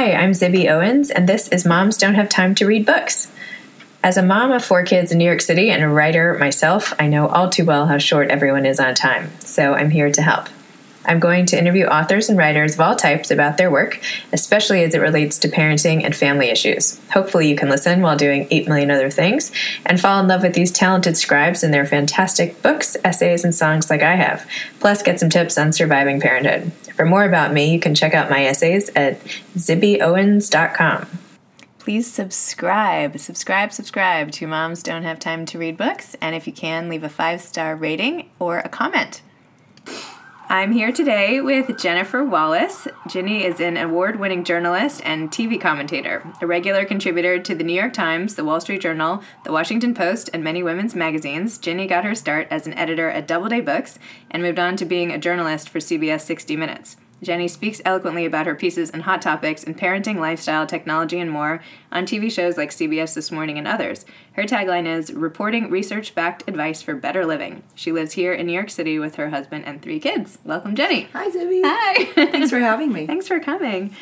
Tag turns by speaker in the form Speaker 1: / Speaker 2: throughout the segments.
Speaker 1: Hi, I'm Zibby Owens, and this is Moms Don't Have Time to Read Books. As a mom of four kids in New York City and a writer myself, I know all too well how short everyone is on time, so I'm here to help. I'm going to interview authors and writers of all types about their work, especially as it relates to parenting and family issues. Hopefully, you can listen while doing 8 million other things and fall in love with these talented scribes and their fantastic books, essays, and songs like I have. Plus, get some tips on surviving parenthood. For more about me, you can check out my essays at zibbyowens.com. Please subscribe, subscribe, subscribe to Moms Don't Have Time to Read Books, and if you can, leave a five star rating or a comment. I'm here today with Jennifer Wallace. Jenny is an award winning journalist and TV commentator, a regular contributor to the New York Times, the Wall Street Journal, the Washington Post, and many women's magazines. Jenny got her start as an editor at Doubleday Books and moved on to being a journalist for CBS 60 Minutes. Jenny speaks eloquently about her pieces and hot topics in parenting, lifestyle, technology, and more on TV shows like CBS This Morning and others. Her tagline is Reporting Research Backed Advice for Better Living. She lives here in New York City with her husband and three kids. Welcome, Jenny.
Speaker 2: Hi, Zibby.
Speaker 1: Hi.
Speaker 2: Thanks for having me.
Speaker 1: Thanks for coming.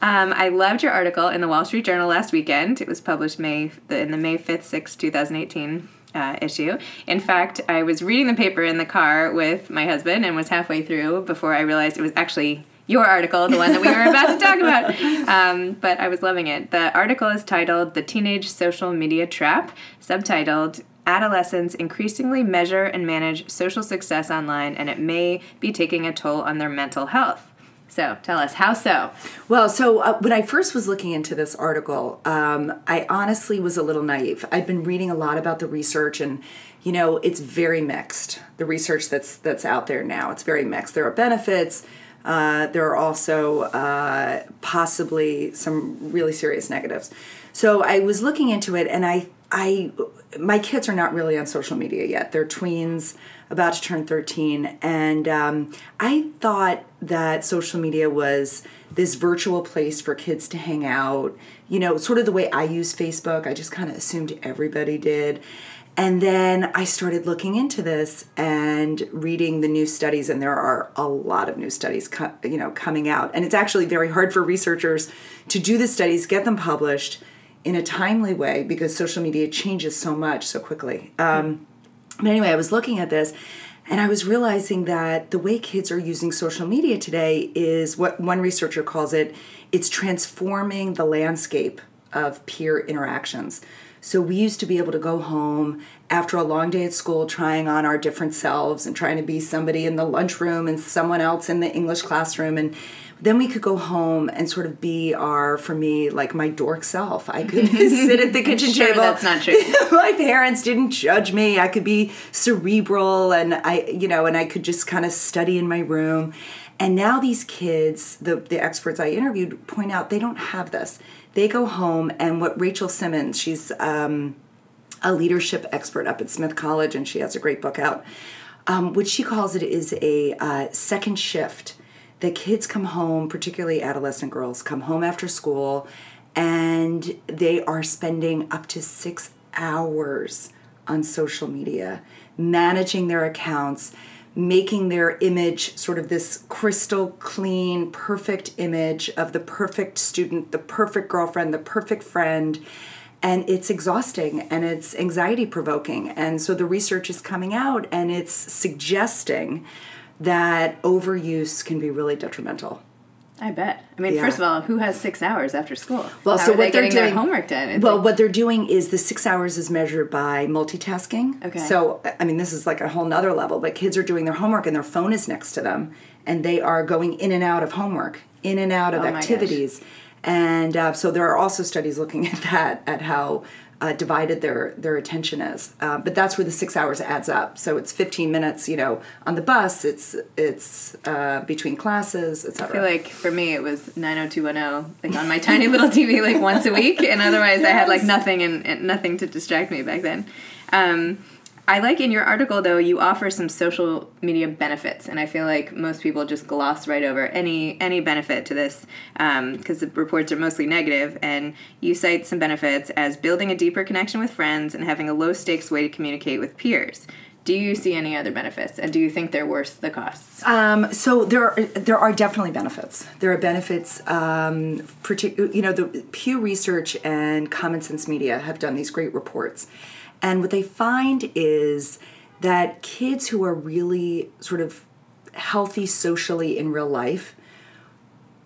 Speaker 1: Um, I loved your article in the Wall Street Journal last weekend. It was published May in the May 5th, 6th, 2018 uh, issue. In fact, I was reading the paper in the car with my husband and was halfway through before I realized it was actually your article, the one that we were about to talk about. Um, but I was loving it. The article is titled The Teenage Social Media Trap, subtitled Adolescents increasingly measure and manage social success online, and it may be taking a toll on their mental health. So tell us, how so?
Speaker 2: Well, so uh, when I first was looking into this article, um, I honestly was a little naive. I'd been reading a lot about the research, and you know, it's very mixed. The research that's that's out there now, it's very mixed. There are benefits. Uh, there are also uh, possibly some really serious negatives. So I was looking into it, and I, I, my kids are not really on social media yet. They're tweens, about to turn thirteen, and um, I thought that social media was this virtual place for kids to hang out. You know, sort of the way I use Facebook. I just kind of assumed everybody did. And then I started looking into this and reading the new studies, and there are a lot of new studies, co- you know, coming out. And it's actually very hard for researchers to do the studies, get them published in a timely way because social media changes so much so quickly. Um, but anyway, I was looking at this, and I was realizing that the way kids are using social media today is what one researcher calls it. It's transforming the landscape of peer interactions. So we used to be able to go home after a long day at school trying on our different selves and trying to be somebody in the lunchroom and someone else in the English classroom and then we could go home and sort of be our for me like my dork self. I could sit at the kitchen
Speaker 1: sure
Speaker 2: table.
Speaker 1: that's not true.
Speaker 2: My parents didn't judge me. I could be cerebral and i you know and i could just kind of study in my room. And now these kids the the experts i interviewed point out they don't have this. They go home and what rachel simmons she's um, a leadership expert up at smith college and she has a great book out um, what she calls it is a uh, second shift that kids come home, particularly adolescent girls, come home after school and they are spending up to six hours on social media, managing their accounts, making their image sort of this crystal clean, perfect image of the perfect student, the perfect girlfriend, the perfect friend. And it's exhausting and it's anxiety provoking. And so the research is coming out and it's suggesting that overuse can be really detrimental.
Speaker 1: I bet. I mean,
Speaker 2: Yeah.
Speaker 1: first of all, who has six hours after school?
Speaker 2: Well,
Speaker 1: How
Speaker 2: so what
Speaker 1: they
Speaker 2: they're doing-
Speaker 1: homework done? It's
Speaker 2: Well,
Speaker 1: like-
Speaker 2: what they're doing is the six hours is measured by multitasking.
Speaker 1: Okay.
Speaker 2: So, I mean, this is like a whole nother level, but kids are doing their homework and their phone is next to them and they are going in and out of homework, in and out of
Speaker 1: Oh
Speaker 2: activities. And uh, so there are also studies looking at that, at how uh, divided their, their attention is. Uh, but that's where the six hours adds up. So it's 15 minutes, you know, on the bus, it's, it's uh, between classes,
Speaker 1: I feel like for me it was 90210 like on my tiny little TV like once a week and otherwise I had like nothing and, and nothing to distract me back then. Um, I like in your article though you offer some social media benefits and I feel like most people just gloss right over any any benefit to this because the reports are mostly negative. negative and you cite some benefits as building a deeper connection with friends and having a low stakes way to communicate with peers. Do you see any other benefits, and do you think they're worth the costs?
Speaker 2: Um, so there are there are definitely benefits. There are benefits. Um, partic- you know, the Pew Research and Common Sense Media have done these great reports, and what they find is that kids who are really sort of healthy socially in real life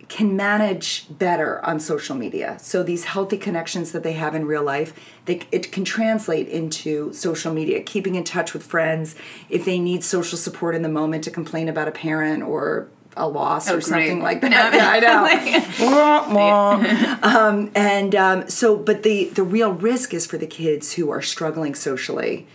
Speaker 2: can manage better on social media. So these healthy connections that they have in real life, they, it can translate into social media, keeping in touch with friends if they need social support in the moment to complain about a parent or a loss oh, or something great. like that. No. Yeah, I know. um, and um, so, but the the real risk is for the kids who are struggling socially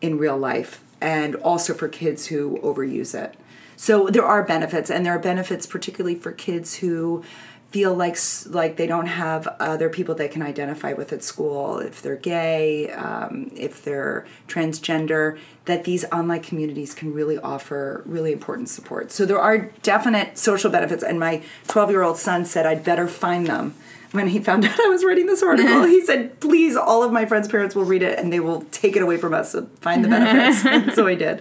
Speaker 2: in real life, and also for kids who overuse it. So there are benefits, and there are benefits particularly for kids who feel like like they don't have other people they can identify with at school. If they're gay um, if they're transgender that these online communities can really offer really important support. So there are definite social benefits and my 12 year old son said i'd better find them. When he found out i was writing this article he said please all of my friends parents will read it and they will take it away from us so find the benefits. So i did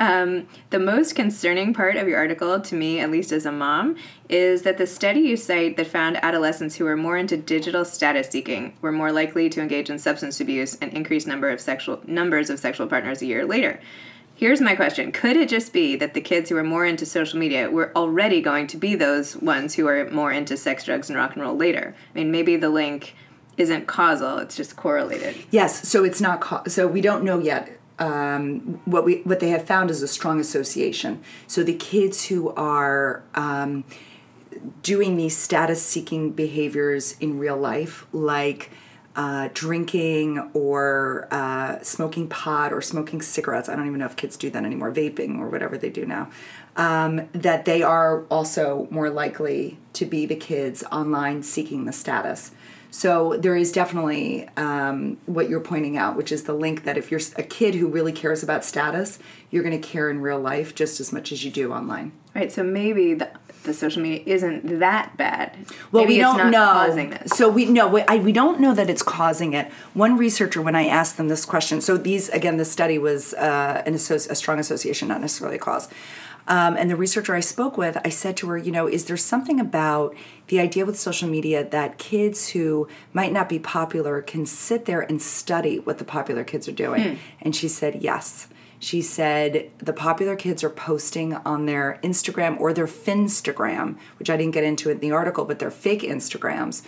Speaker 1: um, the most concerning part of your article, to me, at least as a mom, is that the study you cite that found adolescents who were more into digital status seeking were more likely to engage in substance abuse and increased number of sexual numbers of sexual partners a year later. Here's my question: Could it just be that the kids who are more into social media were already going to be those ones who are more into sex, drugs, and rock and roll later? I mean, maybe the link isn't causal; it's just correlated.
Speaker 2: Yes. So it's not. Co- so we don't know yet um, what we what they have found is a strong association. So the kids who are um, doing these status seeking behaviors in real life, like uh, drinking or uh, smoking pot or smoking cigarettes. I don't even know if kids do that anymore, vaping or whatever they do now. Um, that they are also more likely to be the kids online seeking the status. So there is definitely um, what you're pointing out, which is the link that if you're a kid who really cares about status, you're going to care in real life just as much as you do online.
Speaker 1: Right. So maybe the, the social media isn't that bad.
Speaker 2: Well, maybe we don't know. So we no, we, I, we don't know that it's causing it. One researcher, when I asked them this question, so these again, the study was uh, an associ- a strong association, not necessarily a cause. Um, and the researcher I spoke with, I said to her, you know, is there something about the idea with social media that kids who might not be popular can sit there and study what the popular kids are doing? Hmm. And she said, yes. She said the popular kids are posting on their Instagram or their Finstagram, which I didn't get into in the article, but they're fake Instagrams,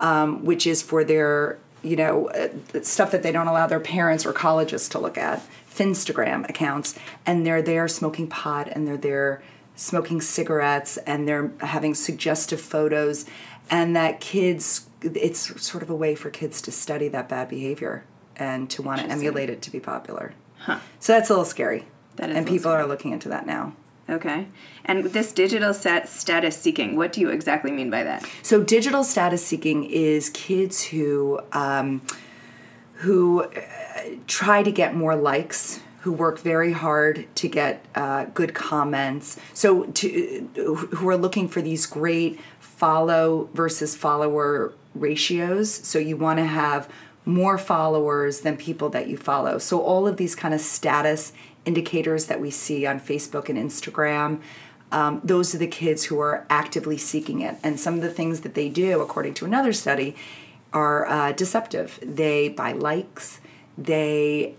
Speaker 2: um, which is for their you know uh, stuff that they don't allow their parents or colleges to look at finstagram accounts and they're there smoking pot and they're there smoking cigarettes and they're having suggestive photos and that kids it's sort of a way for kids to study that bad behavior and to want to emulate it to be popular huh. so that's a little scary that is and people scary. are looking into that now
Speaker 1: Okay. And this digital set status seeking, what do you exactly mean by that?
Speaker 2: So digital status seeking is kids who um, who try to get more likes who work very hard to get uh, good comments. So, to, who are looking for these great follow versus follower ratios. So, you want to have more followers than people that you follow. So, all of these kind of status indicators that we see on Facebook and Instagram. Um, those are the kids who are actively seeking it. And some of the things that they do, according to another study, are uh, deceptive. They buy likes, they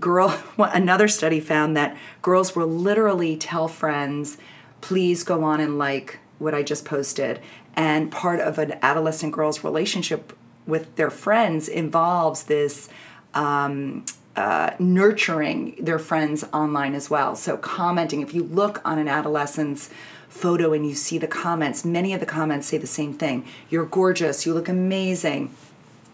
Speaker 2: girl another study found that girls will literally tell friends please go on and like what i just posted. And part of an adolescent girl's relationship with their friends involves this um, uh, nurturing their friends online as well. So commenting if you look on an adolescent's photo and you see the comments many of the comments say the same thing. You're gorgeous. You look amazing.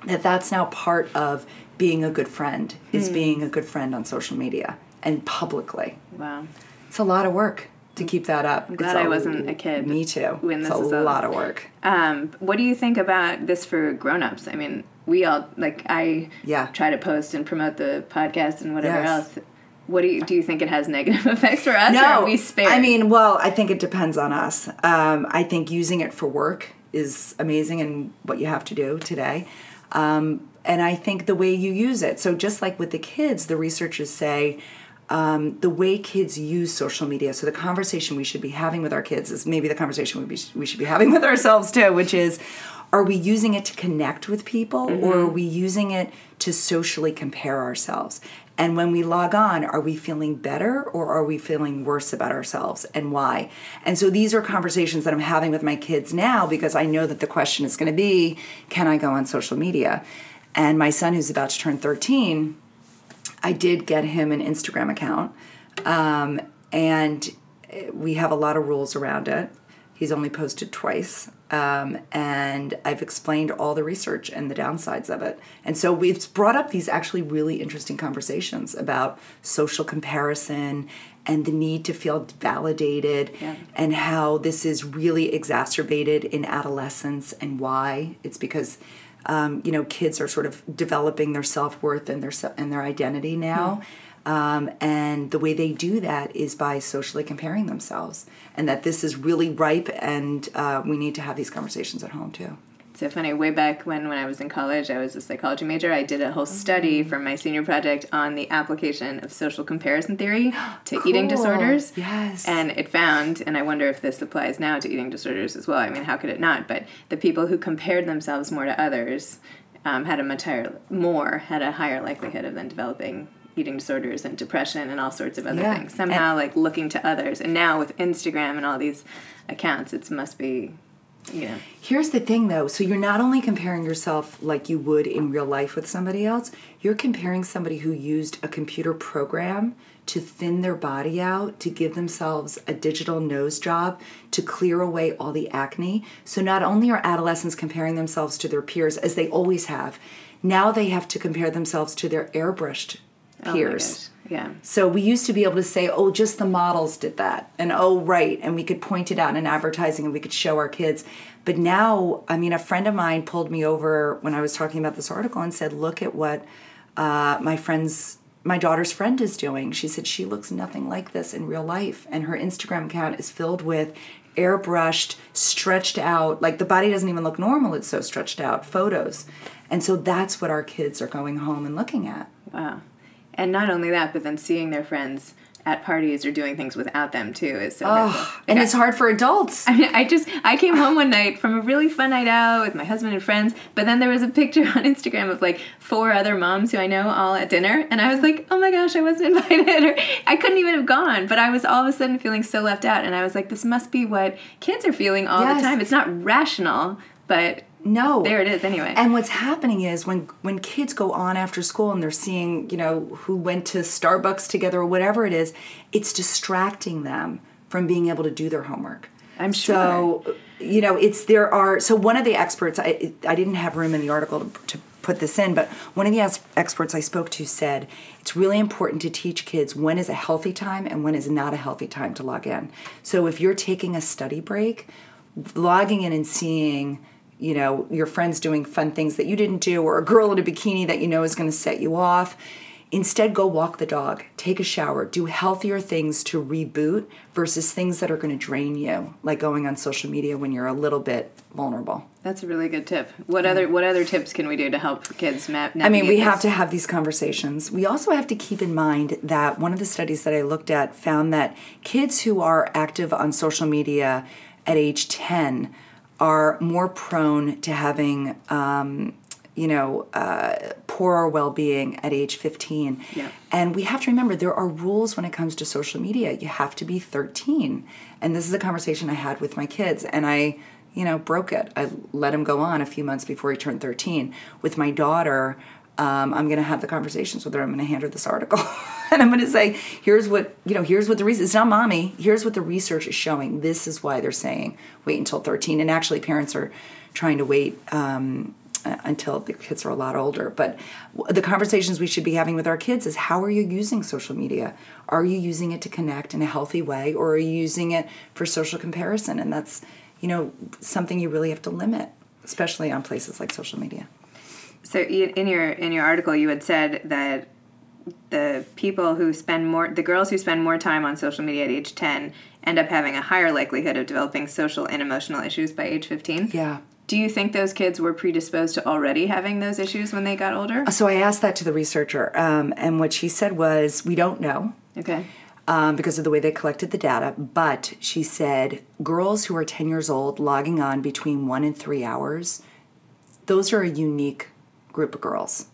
Speaker 2: That that's now part of being a good friend is mm. being a good friend on social media and publicly.
Speaker 1: Wow.
Speaker 2: It's a lot of work to keep that up.
Speaker 1: I'm glad I wasn't a kid.
Speaker 2: Me too. When it's this a is a lot of work.
Speaker 1: Um, what do you think about this for grown-ups? I mean, we all like I
Speaker 2: yeah.
Speaker 1: try to post and promote the podcast and whatever yes. else. What do you do? You think it has negative effects for us?
Speaker 2: No,
Speaker 1: we spared?
Speaker 2: I mean, well, I think it depends on us. Um, I think using it for work is amazing and what you have to do today. Um, and I think the way you use it. So just like with the kids, the researchers say um, the way kids use social media. So the conversation we should be having with our kids is maybe the conversation we, be, we should be having with ourselves too, which is, are we using it to connect with people mm-hmm. or are we using it to socially compare ourselves? And when we log on, are we feeling better or are we feeling worse about ourselves and why? And so these are conversations that I'm having with my kids now because I know that the question is going to be can I go on social media? And my son, who's about to turn 13, I did get him an Instagram account. Um, and we have a lot of rules around it. He's only posted twice. Um, and I've explained all the research and the downsides of it. And so we've brought up these actually really interesting conversations about social comparison and the need to feel validated yeah. and how this is really exacerbated in adolescence and why. It's because um, you know, kids are sort of developing their self worth and their and their identity now. Mm. Um, and the way they do that is by socially comparing themselves, and that this is really ripe, and uh, we need to have these conversations at home too
Speaker 1: so funny. Way back when, when I was in college, I was a psychology major. I did a whole study mm-hmm. for my senior project on the application of social comparison theory to cool. eating disorders.
Speaker 2: Yes.
Speaker 1: And it found, and I wonder if this applies now to eating disorders as well. I mean, how could it not? But the people who compared themselves more to others um, had a much higher, more had a higher likelihood of then developing eating disorders and depression and all sorts of other yeah. things. Somehow, and like looking to others, and now with Instagram and all these accounts, it must be yeah.
Speaker 2: Here's the thing though. So you're not only comparing yourself like you would in real life with somebody else, you're comparing somebody who used a computer program to thin their body out, to give themselves a digital nose job, to clear away all the acne. So not only are adolescents comparing themselves to their peers as they always have, now they have to compare themselves to their airbrushed oh peers.
Speaker 1: Oh yeah.
Speaker 2: So we used to be able to say, oh, just the models did that. And oh, right. And we could point it out in advertising and we could show our kids. But now, I mean, a friend of mine pulled me over when I was talking about this article and said, look at what uh, my friend's, my daughter's friend is doing. She said she looks nothing like this in real life. And her Instagram account is filled with airbrushed, stretched out, like the body doesn't even look normal, it's so stretched out photos. And so that's what our kids are going home and looking at.
Speaker 1: Wow and not only that, but then seeing their friends at parties or doing things without them too is so oh,
Speaker 2: like and I, it's hard for adults.
Speaker 1: I mean, I just I came home one night from a really fun night out with my husband and friends, but then there was a picture on Instagram of like four other moms who I know all at dinner, and I was like, oh my gosh, I wasn't invited, or I couldn't even have gone, but I was all of a sudden feeling so left out, and I was like, this must be what kids are feeling all yes. the time. It's not rational, but
Speaker 2: no.
Speaker 1: There it is anyway.
Speaker 2: And what's happening is when when kids go on after school and they're seeing, you know, who went to Starbucks together or whatever it is, it's distracting them from being able to do their homework.
Speaker 1: I'm
Speaker 2: sure. So, you know, it's there are so one of the experts I I didn't have room in the article to, to put this in, but one of the experts I spoke to said it's really important to teach kids when is a healthy time and when is not a healthy time to log in. So if you're taking a study break, logging in and seeing you know your friends doing fun things that you didn't do or a girl in a bikini that you know is going to set you off. Instead go walk the dog take a shower do healthier things to reboot versus things that are going to drain you like going on social media when you're a little bit vulnerable.
Speaker 1: That's a really good tip. What other what other tips can we do to help kids map
Speaker 2: i mean we this? have to have these conversations. We also have to keep in mind that one of the studies that i looked at found that kids who are active on social media at age 10 are more prone to having um, you know, uh, poorer well being at age 15.
Speaker 1: Yeah.
Speaker 2: And we have to remember there are rules when it comes to social media. You have to be 13. And this is a conversation I had with my kids, and I, you know, broke it. I let him go on a few months before he turned 13. With my daughter, um, I'm going to have the conversations with her. I'm going to hand her this article, and I'm going to say, "Here's what you know. Here's what the reason. It's not mommy. Here's what the research is showing. This is why they're saying wait until 13. And actually, parents are trying to wait um, until the kids are a lot older. But the conversations we should be having with our kids is how are you using social media? Are you using it to connect in a healthy way, or are you using it for social comparison? And that's you know something you really have to limit, especially on places like social media.
Speaker 1: So in your in your article, you had said that the people who spend more, the girls who spend more time on social media at age ten, end up having a higher likelihood of developing social and emotional issues by age fifteen.
Speaker 2: Yeah.
Speaker 1: Do you think those kids were predisposed to already having those issues when they got older?
Speaker 2: So I asked that to the researcher, um, and what she said was, "We don't know."
Speaker 1: Okay.
Speaker 2: Um, because of the way they collected the data, but she said girls who are 10 years old logging on between one and three hours, those are a unique group of girls.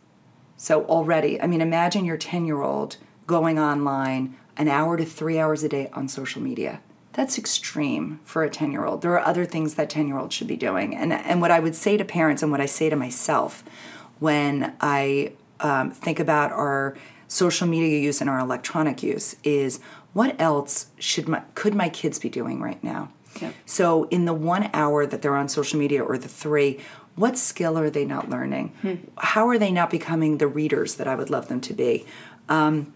Speaker 2: So already, I mean, imagine your 10 year old going online an hour to three hours a day on social media. That's extreme for a 10 year old. There are other things that 10 year olds should be doing. And, and what I would say to parents and what I say to myself when I um, think about our social media use and our electronic use is what else should my could my kids be doing right now?
Speaker 1: Yep.
Speaker 2: So in the one hour that they're on social media or the three, what skill are they not learning?
Speaker 1: Hmm.
Speaker 2: How are they not becoming the readers that I would love them to be? Um,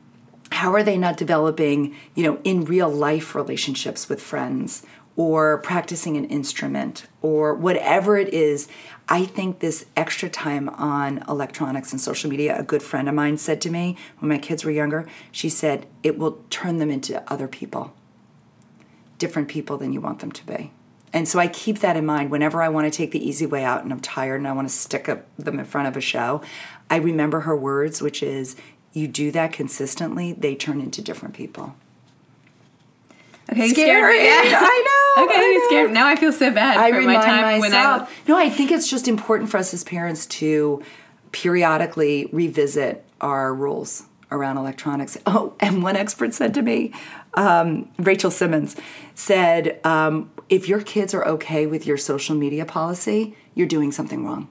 Speaker 2: how are they not developing, you know, in real life relationships with friends or practicing an instrument or whatever it is? I think this extra time on electronics and social media, a good friend of mine said to me when my kids were younger, she said, it will turn them into other people, different people than you want them to be. And so I keep that in mind whenever I want to take the easy way out and I'm tired and I want to stick up them in front of a show. I remember her words, which is, you do that consistently, they turn into different people.
Speaker 1: Okay,
Speaker 2: Scary.
Speaker 1: Yeah.
Speaker 2: I know.
Speaker 1: Okay,
Speaker 2: I know.
Speaker 1: scared. Now I feel so bad
Speaker 2: I
Speaker 1: for
Speaker 2: remind
Speaker 1: my time
Speaker 2: myself.
Speaker 1: when
Speaker 2: No, I think it's just important for us as parents to periodically revisit our rules around electronics. Oh, and one expert said to me, um, Rachel Simmons said, um, if your kids are okay with your social media policy, you're doing something wrong.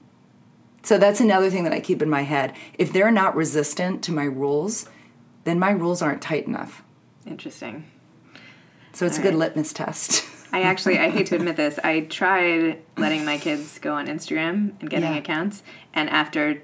Speaker 2: So that's another thing that I keep in my head. If they're not resistant to my rules, then my rules aren't tight enough.
Speaker 1: Interesting.
Speaker 2: So it's a good
Speaker 1: right.
Speaker 2: litmus test.
Speaker 1: I actually I hate to admit this. I tried letting my kids go on Instagram and getting
Speaker 2: Yeah.
Speaker 1: accounts, and after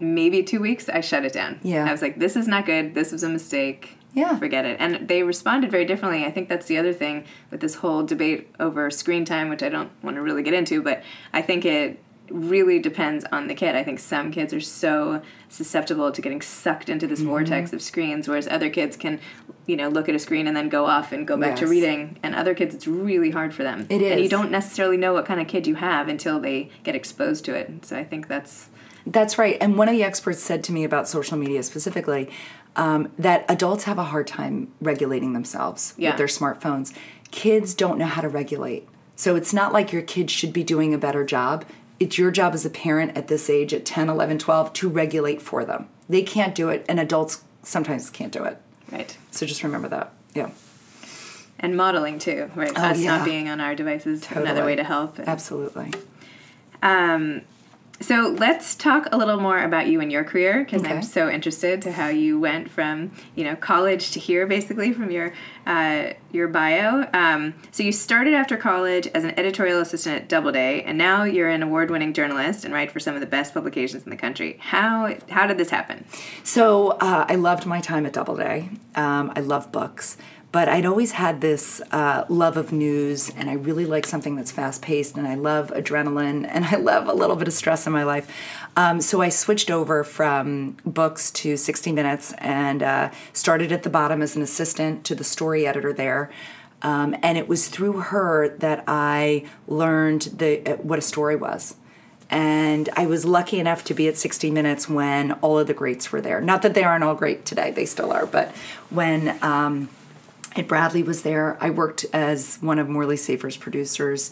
Speaker 1: maybe two weeks, I shut it down.
Speaker 2: Yeah.
Speaker 1: I was like, "This is not good. This was a mistake.
Speaker 2: Yeah.
Speaker 1: forget it." And they responded very differently. I think that's the other thing with this whole debate over screen time, which I don't want to really get into, but I think it really depends on the kid. I think some kids are so susceptible to getting sucked into
Speaker 2: Mm-hmm.
Speaker 1: this vortex of screens, whereas other kids can, you know, look at a screen and then go off and go back to reading. And other kids, it's really hard for them.
Speaker 2: It
Speaker 1: And you don't necessarily know what kind of kid you have until they get exposed to it. So I think that's
Speaker 2: That's right. And one of the experts said to me about social media specifically um, that adults have a hard time regulating themselves
Speaker 1: Yeah.
Speaker 2: with their smartphones. Kids don't know how to regulate. So it's not like your kids should be doing a better job. It's your job as a parent at this age, at 10, 11, 12, to regulate for them. They can't do it, and adults sometimes can't do it.
Speaker 1: right.
Speaker 2: So just remember that. Yeah,
Speaker 1: And modeling too, right?
Speaker 2: Oh,
Speaker 1: Us
Speaker 2: yeah.
Speaker 1: not being on our devices, another way to help.
Speaker 2: absolutely.
Speaker 1: Um, so let's talk a little more about you and your career because
Speaker 2: Okay.
Speaker 1: I'm so interested to how you went from you know college to here, basically from your uh, your bio. Um, so you started after college as an editorial assistant at Doubleday, and now you're an award-winning journalist and write for some of the best publications in the country. How how did this happen?
Speaker 2: So uh, I loved my time at Doubleday. Um, I love books, but I'd always had this uh, love of news, and I really like something that's fast paced, and I love adrenaline, and I love a little bit of stress in my life. Um, so I switched over from books to 60 Minutes and uh, started at the bottom as an assistant to the story editor there. Um, and it was through her that I learned the uh, what a story was and I was lucky enough to be at 60 Minutes when all of the greats were there. Not that they aren't all great today, they still are, but when um, Ed Bradley was there, I worked as one of Morley Safer's producers.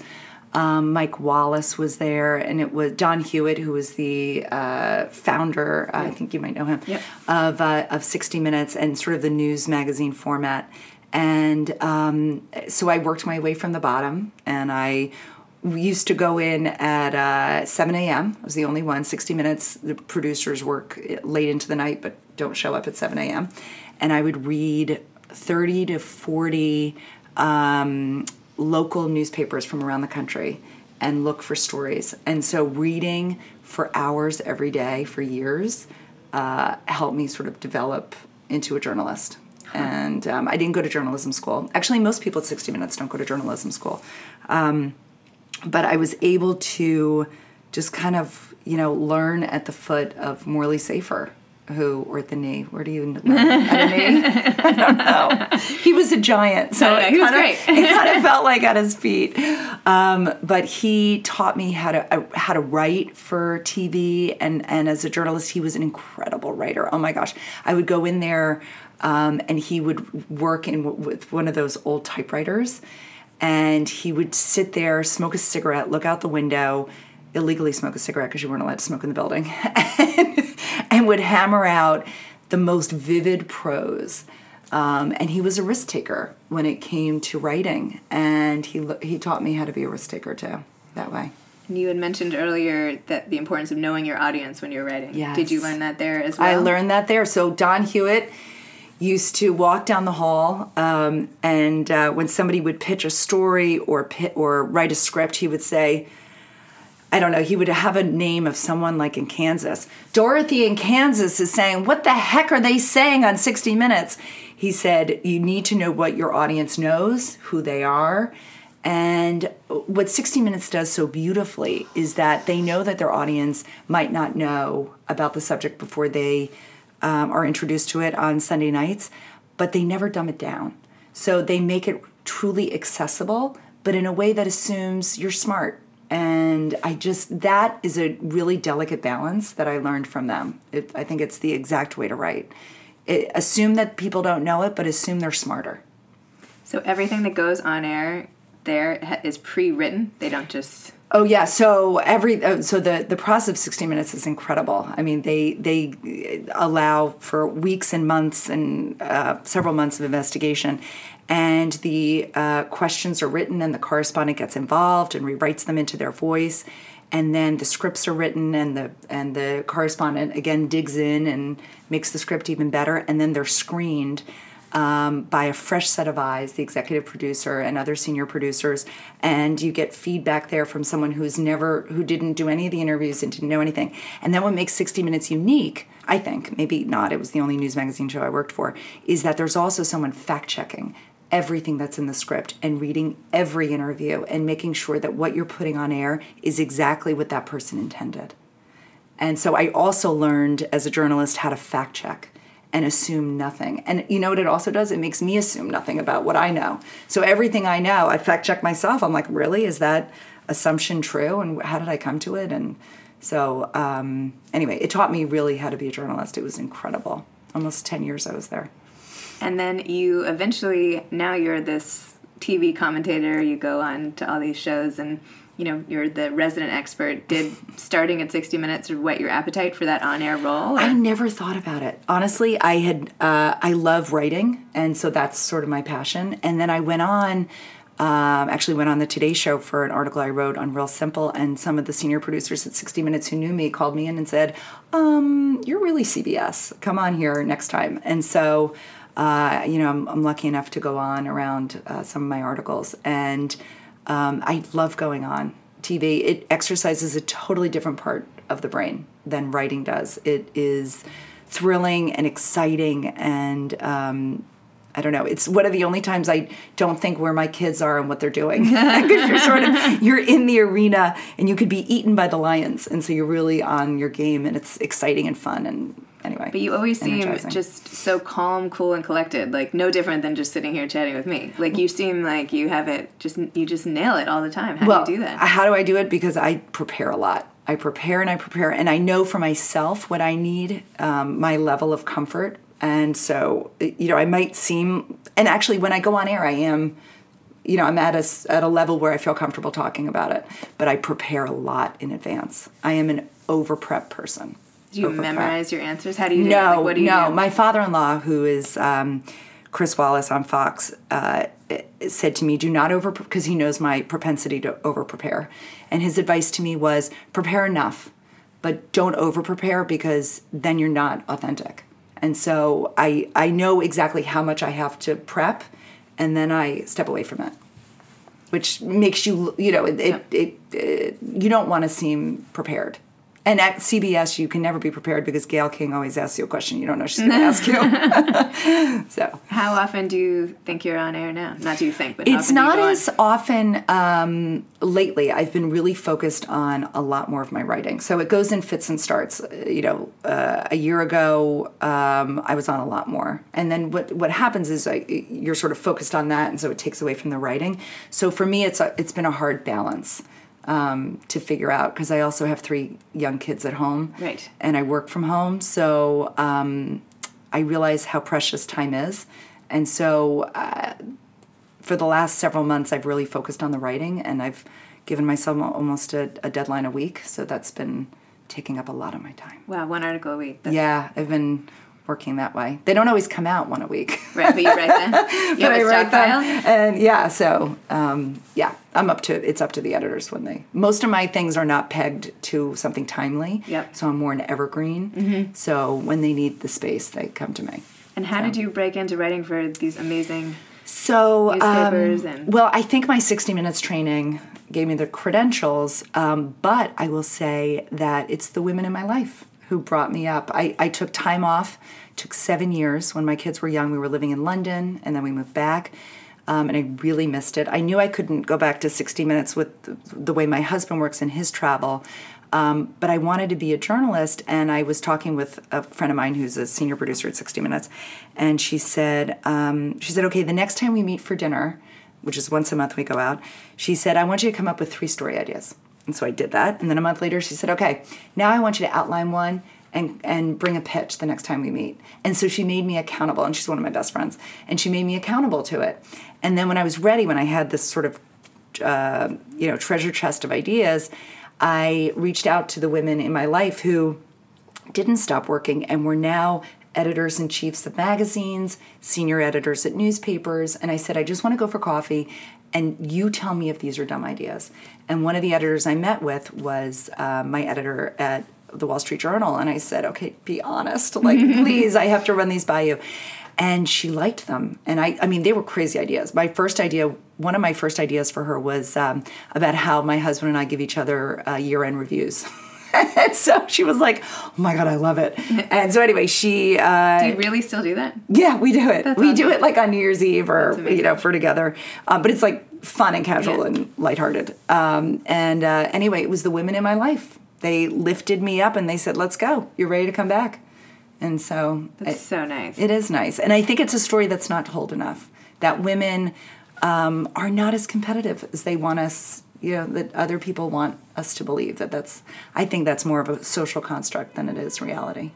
Speaker 2: Um, Mike Wallace was there, and it was Don Hewitt, who was the uh, founder. I think you might know him
Speaker 1: Yep.
Speaker 2: of uh, of 60 Minutes and sort of the news magazine format. And um, so I worked my way from the bottom, and I used to go in at uh, 7 a.m. I was the only one. 60 Minutes. The producers work late into the night, but don't show up at 7 a.m. And I would read 30 to 40 um, local newspapers from around the country and look for stories. And so reading for hours every day for years uh, helped me sort of develop into a journalist. And um, I didn't go to journalism school. Actually, most people at 60 Minutes don't go to journalism school. Um, but I was able to just kind of, you know, learn at the foot of Morley Safer who or the knee. Where do you learn? at a knee? I don't know. He was a giant, so
Speaker 1: he was
Speaker 2: kinda,
Speaker 1: great.
Speaker 2: it kind of felt like at his feet. Um, but he taught me how to uh, how to write for TV, and and as a journalist, he was an incredible writer. Oh my gosh, I would go in there, um, and he would work in with one of those old typewriters, and he would sit there, smoke a cigarette, look out the window, illegally smoke a cigarette because you weren't allowed to smoke in the building, and, and would hammer out the most vivid prose. Um, and he was a risk taker when it came to writing, and he he taught me how to be a risk taker too. That way.
Speaker 1: And you had mentioned earlier that the importance of knowing your audience when you're writing.
Speaker 2: Yes.
Speaker 1: Did you learn that there as well?
Speaker 2: I learned that there. So Don Hewitt used to walk down the hall, um, and uh, when somebody would pitch a story or pit, or write a script, he would say. I don't know, he would have a name of someone like in Kansas. Dorothy in Kansas is saying, What the heck are they saying on 60 Minutes? He said, You need to know what your audience knows, who they are. And what 60 Minutes does so beautifully is that they know that their audience might not know about the subject before they um, are introduced to it on Sunday nights, but they never dumb it down. So they make it truly accessible, but in a way that assumes you're smart. And I just, that is a really delicate balance that I learned from them. It, I think it's the exact way to write. It, assume that people don't know it, but assume they're smarter.
Speaker 1: So everything that goes on air there is pre-written. They don't just.
Speaker 2: Oh yeah, so every uh, so the the process of 60 minutes is incredible. I mean, they they allow for weeks and months and uh, several months of investigation, and the uh, questions are written, and the correspondent gets involved and rewrites them into their voice, and then the scripts are written, and the and the correspondent again digs in and makes the script even better, and then they're screened um, by a fresh set of eyes, the executive producer and other senior producers, and you get feedback there from someone who's never, who didn't do any of the interviews and didn't know anything. And then what makes 60 Minutes unique, I think, maybe not, it was the only news magazine show I worked for, is that there's also someone fact checking everything that's in the script and reading every interview and making sure that what you're putting on air is exactly what that person intended. And so I also learned as a journalist how to fact check and assume nothing. And you know what it also does? It makes me assume nothing about what I know. So everything I know, I fact check myself. I'm like, really? Is that assumption true? And how did I come to it? And so, um, anyway, it taught me really how to be a journalist. It was incredible. Almost 10 years I was there.
Speaker 1: And then you eventually, now you're this TV commentator. You go on to all these shows and you know you're the resident expert did starting at 60 minutes whet your appetite for that on-air role
Speaker 2: I never thought about it. Honestly, I had uh, I love writing, and so that's sort of my passion. And then I went on, um, actually went on the Today Show for an article I wrote on Real Simple, and some of the senior producers at 60 Minutes who knew me called me in and said, um, "You're really CBS. Come on here next time." And so. Uh, you know, I'm, I'm lucky enough to go on around uh, some of my articles, and um, I love going on TV. It exercises a totally different part of the brain than writing does. It is thrilling and exciting, and um, I don't know. It's one of the only times I don't think where my kids are and what they're doing because you're sort of you're in the arena and you could be eaten by the lions, and so you're really on your game, and it's exciting and fun and anyway.
Speaker 1: But you always seem just so calm, cool, and collected. Like no different than just sitting here chatting with me. Like you seem like you have it. Just you just nail it all the time. How
Speaker 2: well,
Speaker 1: do you do that?
Speaker 2: How do I do it? Because I prepare a lot. I prepare and I prepare, and I know for myself what I need, um, my level of comfort. And so, you know, I might seem, and actually, when I go on air, I am, you know, I'm at a at a level where I feel comfortable talking about it. But I prepare a lot in advance. I am an over prep person.
Speaker 1: do you
Speaker 2: over-prep.
Speaker 1: memorize your answers? How do you do?
Speaker 2: No,
Speaker 1: Like, what do you
Speaker 2: no.
Speaker 1: do?
Speaker 2: My father-in-law, who is um, Chris Wallace on Fox, uh, said to me, "Do not over," prep because he knows my propensity to over-prepare. And his advice to me was, "Prepare enough, but don't over-prepare because then you're not authentic." And so I I know exactly how much I have to prep, and then I step away from it, which makes you you know it, it, it, it you don't want to seem prepared. And at CBS, you can never be prepared because Gayle King always asks you a question you don't know she's going to ask you. so
Speaker 1: how often do you think you're on air now? Not do you think, but
Speaker 2: it's not as
Speaker 1: on?
Speaker 2: often um, lately. I've been really focused on a lot more of my writing, so it goes in fits and starts. You know, uh, a year ago um, I was on a lot more, and then what what happens is I, you're sort of focused on that, and so it takes away from the writing. So for me, it's a, it's been a hard balance um, to figure out because I also have three young kids at home.
Speaker 1: Right.
Speaker 2: And I work from home. So um, I realize how precious time is. And so uh, for the last several months, I've really focused on the writing and I've given myself almost a, a deadline a week. So that's been taking up a lot of my time.
Speaker 1: Wow, one article a week. That's
Speaker 2: yeah, I've been working that way. They don't always come out one a week.
Speaker 1: Right, but you write them. You
Speaker 2: write them, and yeah. So um, yeah, I'm up to it's up to the editors when they. Most of my things are not pegged to something timely.
Speaker 1: Yep.
Speaker 2: So I'm more an evergreen. Mm-hmm. So when they need the space, they come to me.
Speaker 1: And how so. did you break into writing for these amazing?
Speaker 2: So
Speaker 1: newspapers um, and
Speaker 2: well, I think my 60 minutes training gave me the credentials, um, but I will say that it's the women in my life who brought me up. I, I took time off, took seven years when my kids were young. We were living in London and then we moved back. Um, and I really missed it. I knew I couldn't go back to 60 Minutes with the, the way my husband works in his travel. Um, but I wanted to be a journalist, and I was talking with a friend of mine who's a senior producer at 60 Minutes, and she said, um, she said, okay, the next time we meet for dinner, which is once a month we go out, she said, I want you to come up with three story ideas. And so I did that. And then a month later, she said, okay, now I want you to outline one and, and bring a pitch the next time we meet. And so she made me accountable, and she's one of my best friends, and she made me accountable to it. And then when I was ready, when I had this sort of, uh, you know, treasure chest of ideas, I reached out to the women in my life who didn't stop working and were now editors in chiefs of magazines, senior editors at newspapers, and I said, I just want to go for coffee and you tell me if these are dumb ideas. And one of the editors I met with was uh, my editor at the Wall Street Journal, and I said, okay, be honest, like, please, I have to run these by you. And she liked them. And I, I mean, they were crazy ideas. My first idea, one of my first ideas for her was um, about how my husband and I give each other uh, year end reviews. and so she was like, "Oh my god, I love it." And so anyway, she. Uh,
Speaker 1: do you really still do that?
Speaker 2: Yeah, we do it. That's we awesome. do it like on New Year's Eve or you know for together, um, but it's like fun and casual yeah. and lighthearted. Um, and uh, anyway, it was the women in my life. They lifted me up and they said, "Let's go. You're ready to come back." And so
Speaker 1: that's it, so nice.
Speaker 2: It is nice, and I think it's a story that's not told enough. That women um, are not as competitive as they want us you know that other people want us to believe that that's i think that's more of a social construct than it is reality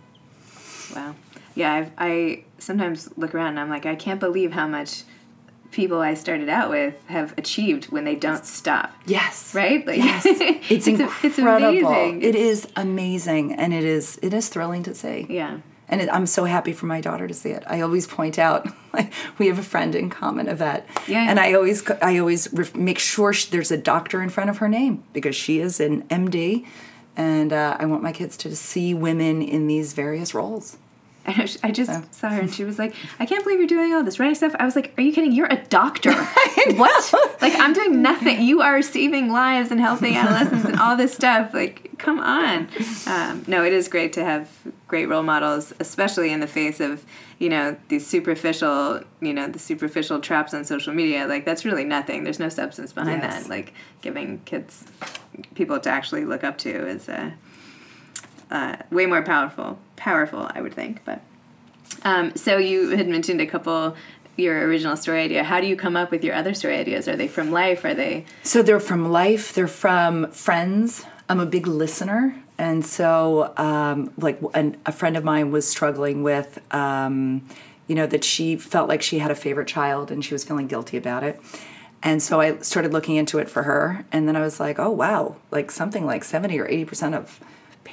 Speaker 1: wow yeah I've, i sometimes look around and i'm like i can't believe how much people i started out with have achieved when they don't stop
Speaker 2: yes
Speaker 1: right like
Speaker 2: yes. it's, it's incredible it's amazing. it is amazing and it is it is thrilling to see
Speaker 1: yeah
Speaker 2: and it, I'm so happy for my daughter to see it. I always point out like we have a friend in common, a vet,
Speaker 1: yeah.
Speaker 2: and I always I always ref- make sure she, there's a doctor in front of her name because she is an MD, and uh, I want my kids to see women in these various roles.
Speaker 1: I just so. saw her and she was like, I can't believe you're doing all this writing stuff. I was like, Are you kidding? You're a doctor. what? Like, I'm doing nothing. You are saving lives and helping adolescents and all this stuff. Like, come on. Um, no, it is great to have great role models, especially in the face of, you know, these superficial, you know, the superficial traps on social media. Like, that's really nothing. There's no substance behind yes. that. Like, giving kids people to actually look up to is. Uh, uh, way more powerful. Powerful, I would think. But um, so you had mentioned a couple your original story idea. How do you come up with your other story ideas? Are they from life? Are they?
Speaker 2: So they're from life. They're from friends. I'm a big listener, and so um, like an, a friend of mine was struggling with. Um, you know that she felt like she had a favorite child and she was feeling guilty about it and so i started looking into it for her and then i was like oh wow like something like 70 or 80 percent of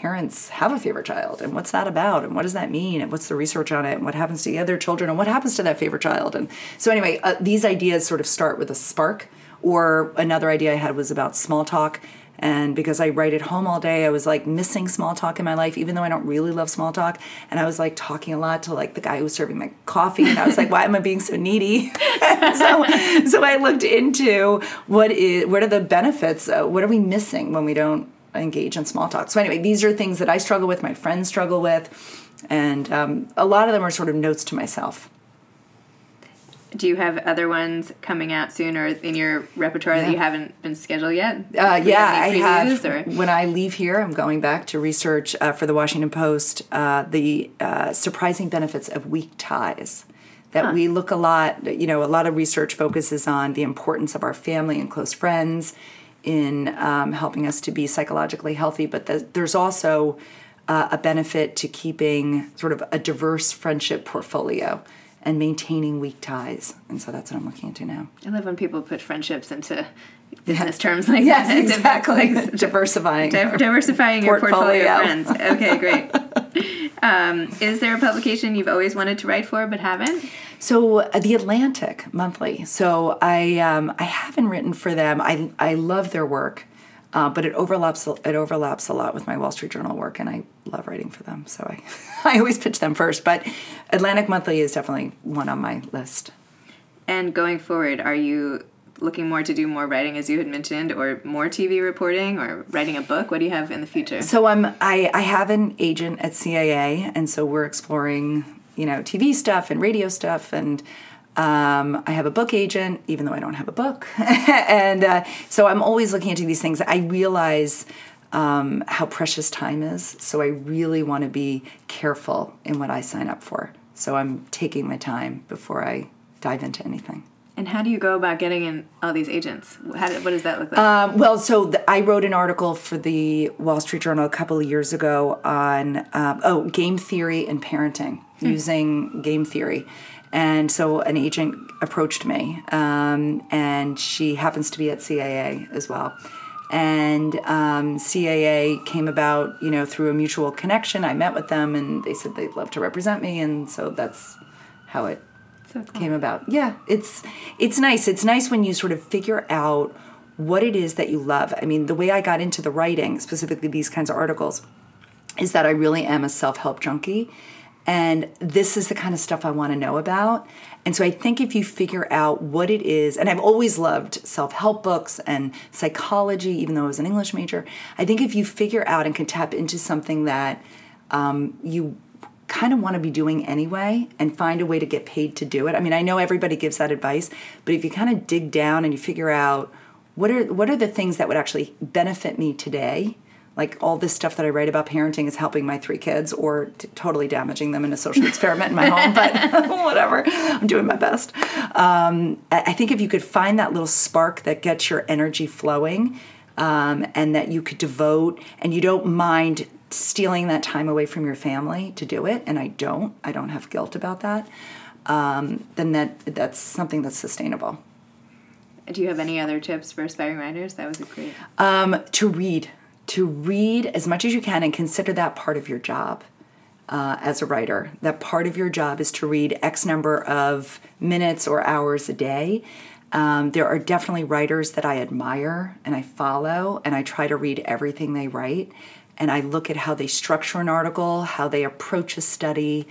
Speaker 2: parents have a favorite child and what's that about and what does that mean and what's the research on it and what happens to the other children and what happens to that favorite child and so anyway uh, these ideas sort of start with a spark or another idea i had was about small talk and because I write at home all day, I was like missing small talk in my life, even though I don't really love small talk. And I was like talking a lot to like the guy who was serving my coffee, and I was like, "Why am I being so needy?" so, so I looked into what is what are the benefits? Uh, what are we missing when we don't engage in small talk. So anyway, these are things that I struggle with, my friends struggle with, and um, a lot of them are sort of notes to myself.
Speaker 1: Do you have other ones coming out soon, or in your repertoire yeah. that you haven't been scheduled yet?
Speaker 2: Uh, yeah, I have. Or? When I leave here, I'm going back to research uh, for the Washington Post uh, the uh, surprising benefits of weak ties that we look a lot, you know, a lot of research focuses on the importance of our family and close friends in um, helping us to be psychologically healthy, but the, there's also uh, a benefit to keeping sort of a diverse friendship portfolio and maintaining weak ties. And so that's what I'm looking into now.
Speaker 1: I love when people put friendships into business terms like
Speaker 2: yes, that. exactly. Like diversifying.
Speaker 1: Di- diversifying your portfolio of friends. Okay, great. um, is there a publication you've always wanted to write for but haven't?
Speaker 2: So uh, the Atlantic Monthly. So I um, I haven't written for them. I I love their work, uh, but it overlaps it overlaps a lot with my Wall Street Journal work, and I love writing for them. So I I always pitch them first. But Atlantic Monthly is definitely one on my list.
Speaker 1: And going forward, are you looking more to do more writing as you had mentioned or more tv reporting or writing a book what do you have in the future
Speaker 2: so i'm i, I have an agent at CAA, and so we're exploring you know TV stuff and radio stuff and um, I have a book agent, even though I don't have a book. and uh, so I'm always looking into these things. I realize um, how precious time is. So I really want to be careful in what I sign up for. So I'm taking my time before I dive into anything.
Speaker 1: And how do you go about getting in all these agents? How what does that look like?
Speaker 2: Um, well, so the, I wrote an article for the Wall Street Journal a couple of years ago on um, oh game theory and parenting hmm. using game theory. And so an agent approached me, um, and she happens to be at CAA as well. And um, CAA came about, you know, through a mutual connection. I met with them, and they said they'd love to represent me, and so that's how it so cool. came about. Yeah, it's it's nice. It's nice when you sort of figure out what it is that you love. I mean, the way I got into the writing, specifically these kinds of articles, is that I really am a self-help junkie. And this is the kind of stuff I want to know about. And so I think if you figure out what it is, and I've always loved self help books and psychology, even though I was an English major, I think if you figure out and can tap into something that um, you kind of want to be doing anyway and find a way to get paid to do it. I mean, I know everybody gives that advice, but if you kind of dig down and you figure out what are what are the things that would actually benefit me today, like all this stuff that I write about parenting is helping my three kids or t- totally damaging them in a social experiment in my home, but whatever. I'm doing my best. Um, I think if you could find that little spark that gets your energy flowing um, and that you could devote and you don't mind stealing that time away from your family to do it, and I don't. I don't have guilt about that. Um, then that that's something that's sustainable.
Speaker 1: Do you have any other tips for aspiring writers? That was a great.
Speaker 2: Um, to read, to read as much as you can, and consider that part of your job. Uh, as a writer, that part of your job is to read X number of minutes or hours a day. Um, there are definitely writers that I admire and I follow, and I try to read everything they write and I look at how they structure an article, how they approach a study.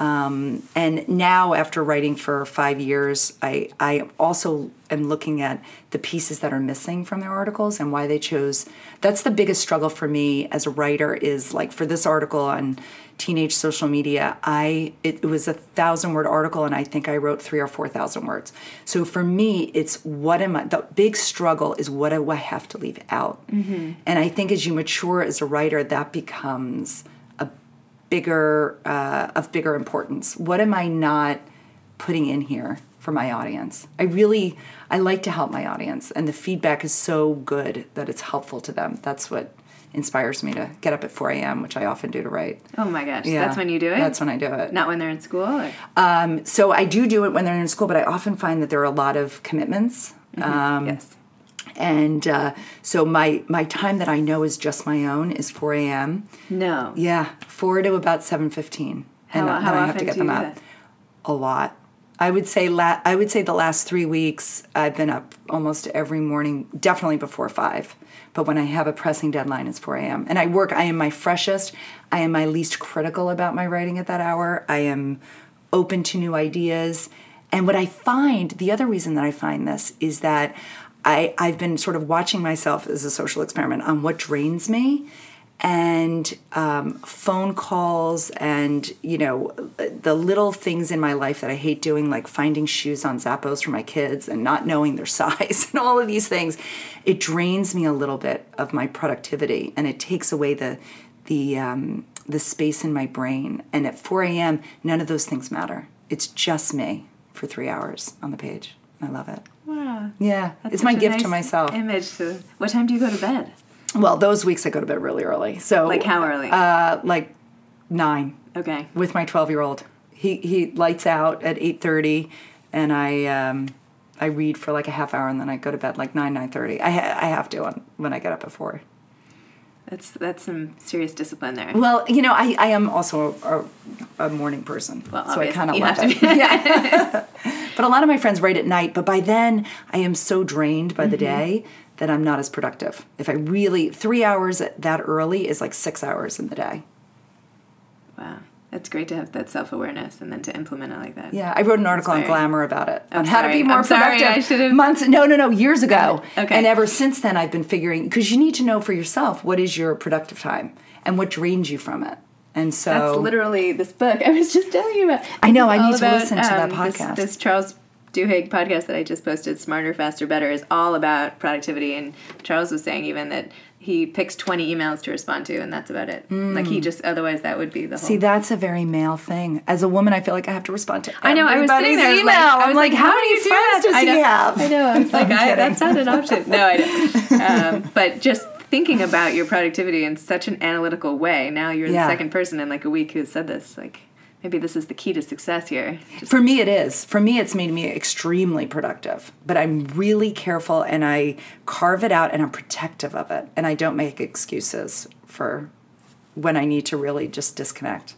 Speaker 2: Um, and now, after writing for five years, I, I also am looking at the pieces that are missing from their articles and why they chose. That's the biggest struggle for me as a writer is like for this article on teenage social media i it, was a thousand word article and i think i wrote three or four thousand words so for me it's what am i the big struggle is what do i have to leave out mm-hmm. and i think as you mature as a writer that becomes bigger uh, of bigger importance what am i not putting in here for my audience i really i like to help my audience and the feedback is so good that it's helpful to them that's what inspires me to get up at 4 a.m., which I often do to write.
Speaker 1: Oh my gosh. Yeah. That's when you do it?
Speaker 2: That's when I do it.
Speaker 1: Not when they're in school?
Speaker 2: Um, so I do do it when they're in school, but I often find that there are a lot of commitments.
Speaker 1: Mm-hmm. Um, yes.
Speaker 2: And uh, so my my time that I know is just my own is 4 a.m.
Speaker 1: No.
Speaker 2: Yeah, 4 to about 7:15.
Speaker 1: How, and how I have to get them up.
Speaker 2: A lot. I would say la- I would say the last three weeks I've been up almost every morning, definitely before five. But when I have a pressing deadline, it's 4 a.m. And I work, I am my freshest, I am my least critical about my writing at that hour. I am open to new ideas. And what I find, the other reason that I find this is that I, I've been sort of watching myself as a social experiment on what drains me. And um, phone calls and you know the little things in my life that i hate doing like finding shoes on zappos for my kids and not knowing their size and all of these things it drains me a little bit of my productivity. And it takes away the the um, the space in my brain. And at 4 a.m none of those things matter. It's just me for three hours on the page. I love it
Speaker 1: Wow.
Speaker 2: yeah
Speaker 1: That's
Speaker 2: it's my gift to myself
Speaker 1: Image to. What time do you go to bed?
Speaker 2: well those weeks i go to bed really early so
Speaker 1: Like how early?
Speaker 2: uh like nine
Speaker 1: okay.
Speaker 2: with my 12 year old. He he lights out at 8:30 and I um I read for like a half hour and then I go to bed like 9 9:30. I ha- I have to on, when I get up at 4.
Speaker 1: That's that's some serious discipline there.
Speaker 2: Well, you know, I, I am also a, a morning person.
Speaker 1: Well,
Speaker 2: so I kind of love
Speaker 1: have
Speaker 2: it. yeah. but a lot of my friends write at night, but by then I am so drained by the
Speaker 1: Mm-hmm.
Speaker 2: day that I'm not as productive. If I really 3 hours that early is like 6 hours in the day.
Speaker 1: Wow. That's great to have that self awareness and then to implement it like that.
Speaker 2: Yeah, I wrote an article on. Glamour about it
Speaker 1: I'm
Speaker 2: on how to be more
Speaker 1: I'm sorry,
Speaker 2: productive.
Speaker 1: I should've-
Speaker 2: months. No, no, no, years ago.
Speaker 1: Okay.
Speaker 2: And ever since then, I've been figuring because you need to know for yourself what is your productive time and what drains you from it. And so
Speaker 1: That's literally this book I was just telling you about.
Speaker 2: I know, I need
Speaker 1: all
Speaker 2: to listen to that
Speaker 1: this-
Speaker 2: podcast.
Speaker 1: This, Charles Duhigg podcast that I just posted, Smarter, Faster, Better, is all about productivity. And Charles was saying even that he picks 20 emails to respond to, and that's about it. Like he just, otherwise, that would be the whole.
Speaker 2: Mm. See, that's a very male thing. As a woman, I feel like I have to respond to.
Speaker 1: I know. I was sitting there,
Speaker 2: email.
Speaker 1: like, I
Speaker 2: I'm
Speaker 1: was
Speaker 2: like, how,
Speaker 1: do
Speaker 2: many
Speaker 1: you do
Speaker 2: friends
Speaker 1: that?
Speaker 2: does
Speaker 1: I
Speaker 2: he have?
Speaker 1: I know. I was like,
Speaker 2: I'm
Speaker 1: I, that's not an option. No, I don't. Um, but just thinking about your productivity in such an analytical way. Now you're
Speaker 2: Yeah.
Speaker 1: the second person in like a week who said this. Like, maybe this is the key to success here. Just,
Speaker 2: For me, it is. For me, it's made me extremely productive. But I'm really careful and I carve it out and I'm protective of it. And I don't make excuses for when I need to really just disconnect.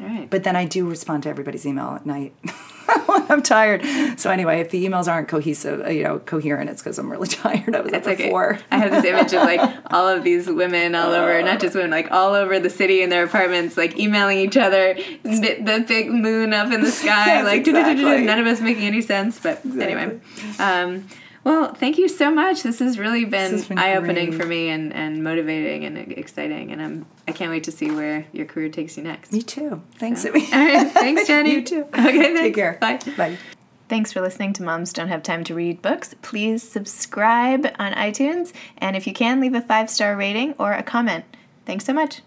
Speaker 1: all right.
Speaker 2: But then I do respond to everybody's email at night I'm tired. So anyway, if the emails aren't cohesive, uh, you know, coherent, it's because I'm really tired. I was
Speaker 1: It's like
Speaker 2: four.
Speaker 1: I have this image of like all of these women all over, not just women, like all over the city in their apartments, like emailing each other, the, big moon up in the sky,
Speaker 2: Yes,
Speaker 1: like
Speaker 2: exactly.
Speaker 1: none of us making any sense. But anyway, um, well, thank you so much. This has really been,
Speaker 2: been
Speaker 1: eye opening for me and, and motivating and exciting, and I'm I can't wait to see where your career takes you next.
Speaker 2: Me too. Thanks, Amy.
Speaker 1: All right, thanks, Jenny.
Speaker 2: You too.
Speaker 1: Okay, thanks.
Speaker 2: Take care.
Speaker 1: Bye.
Speaker 2: Bye.
Speaker 1: Thanks for listening to Moms Don't Have Time to Read Books. Please subscribe on iTunes, and if you can, leave a five star rating or a comment. Thanks so much.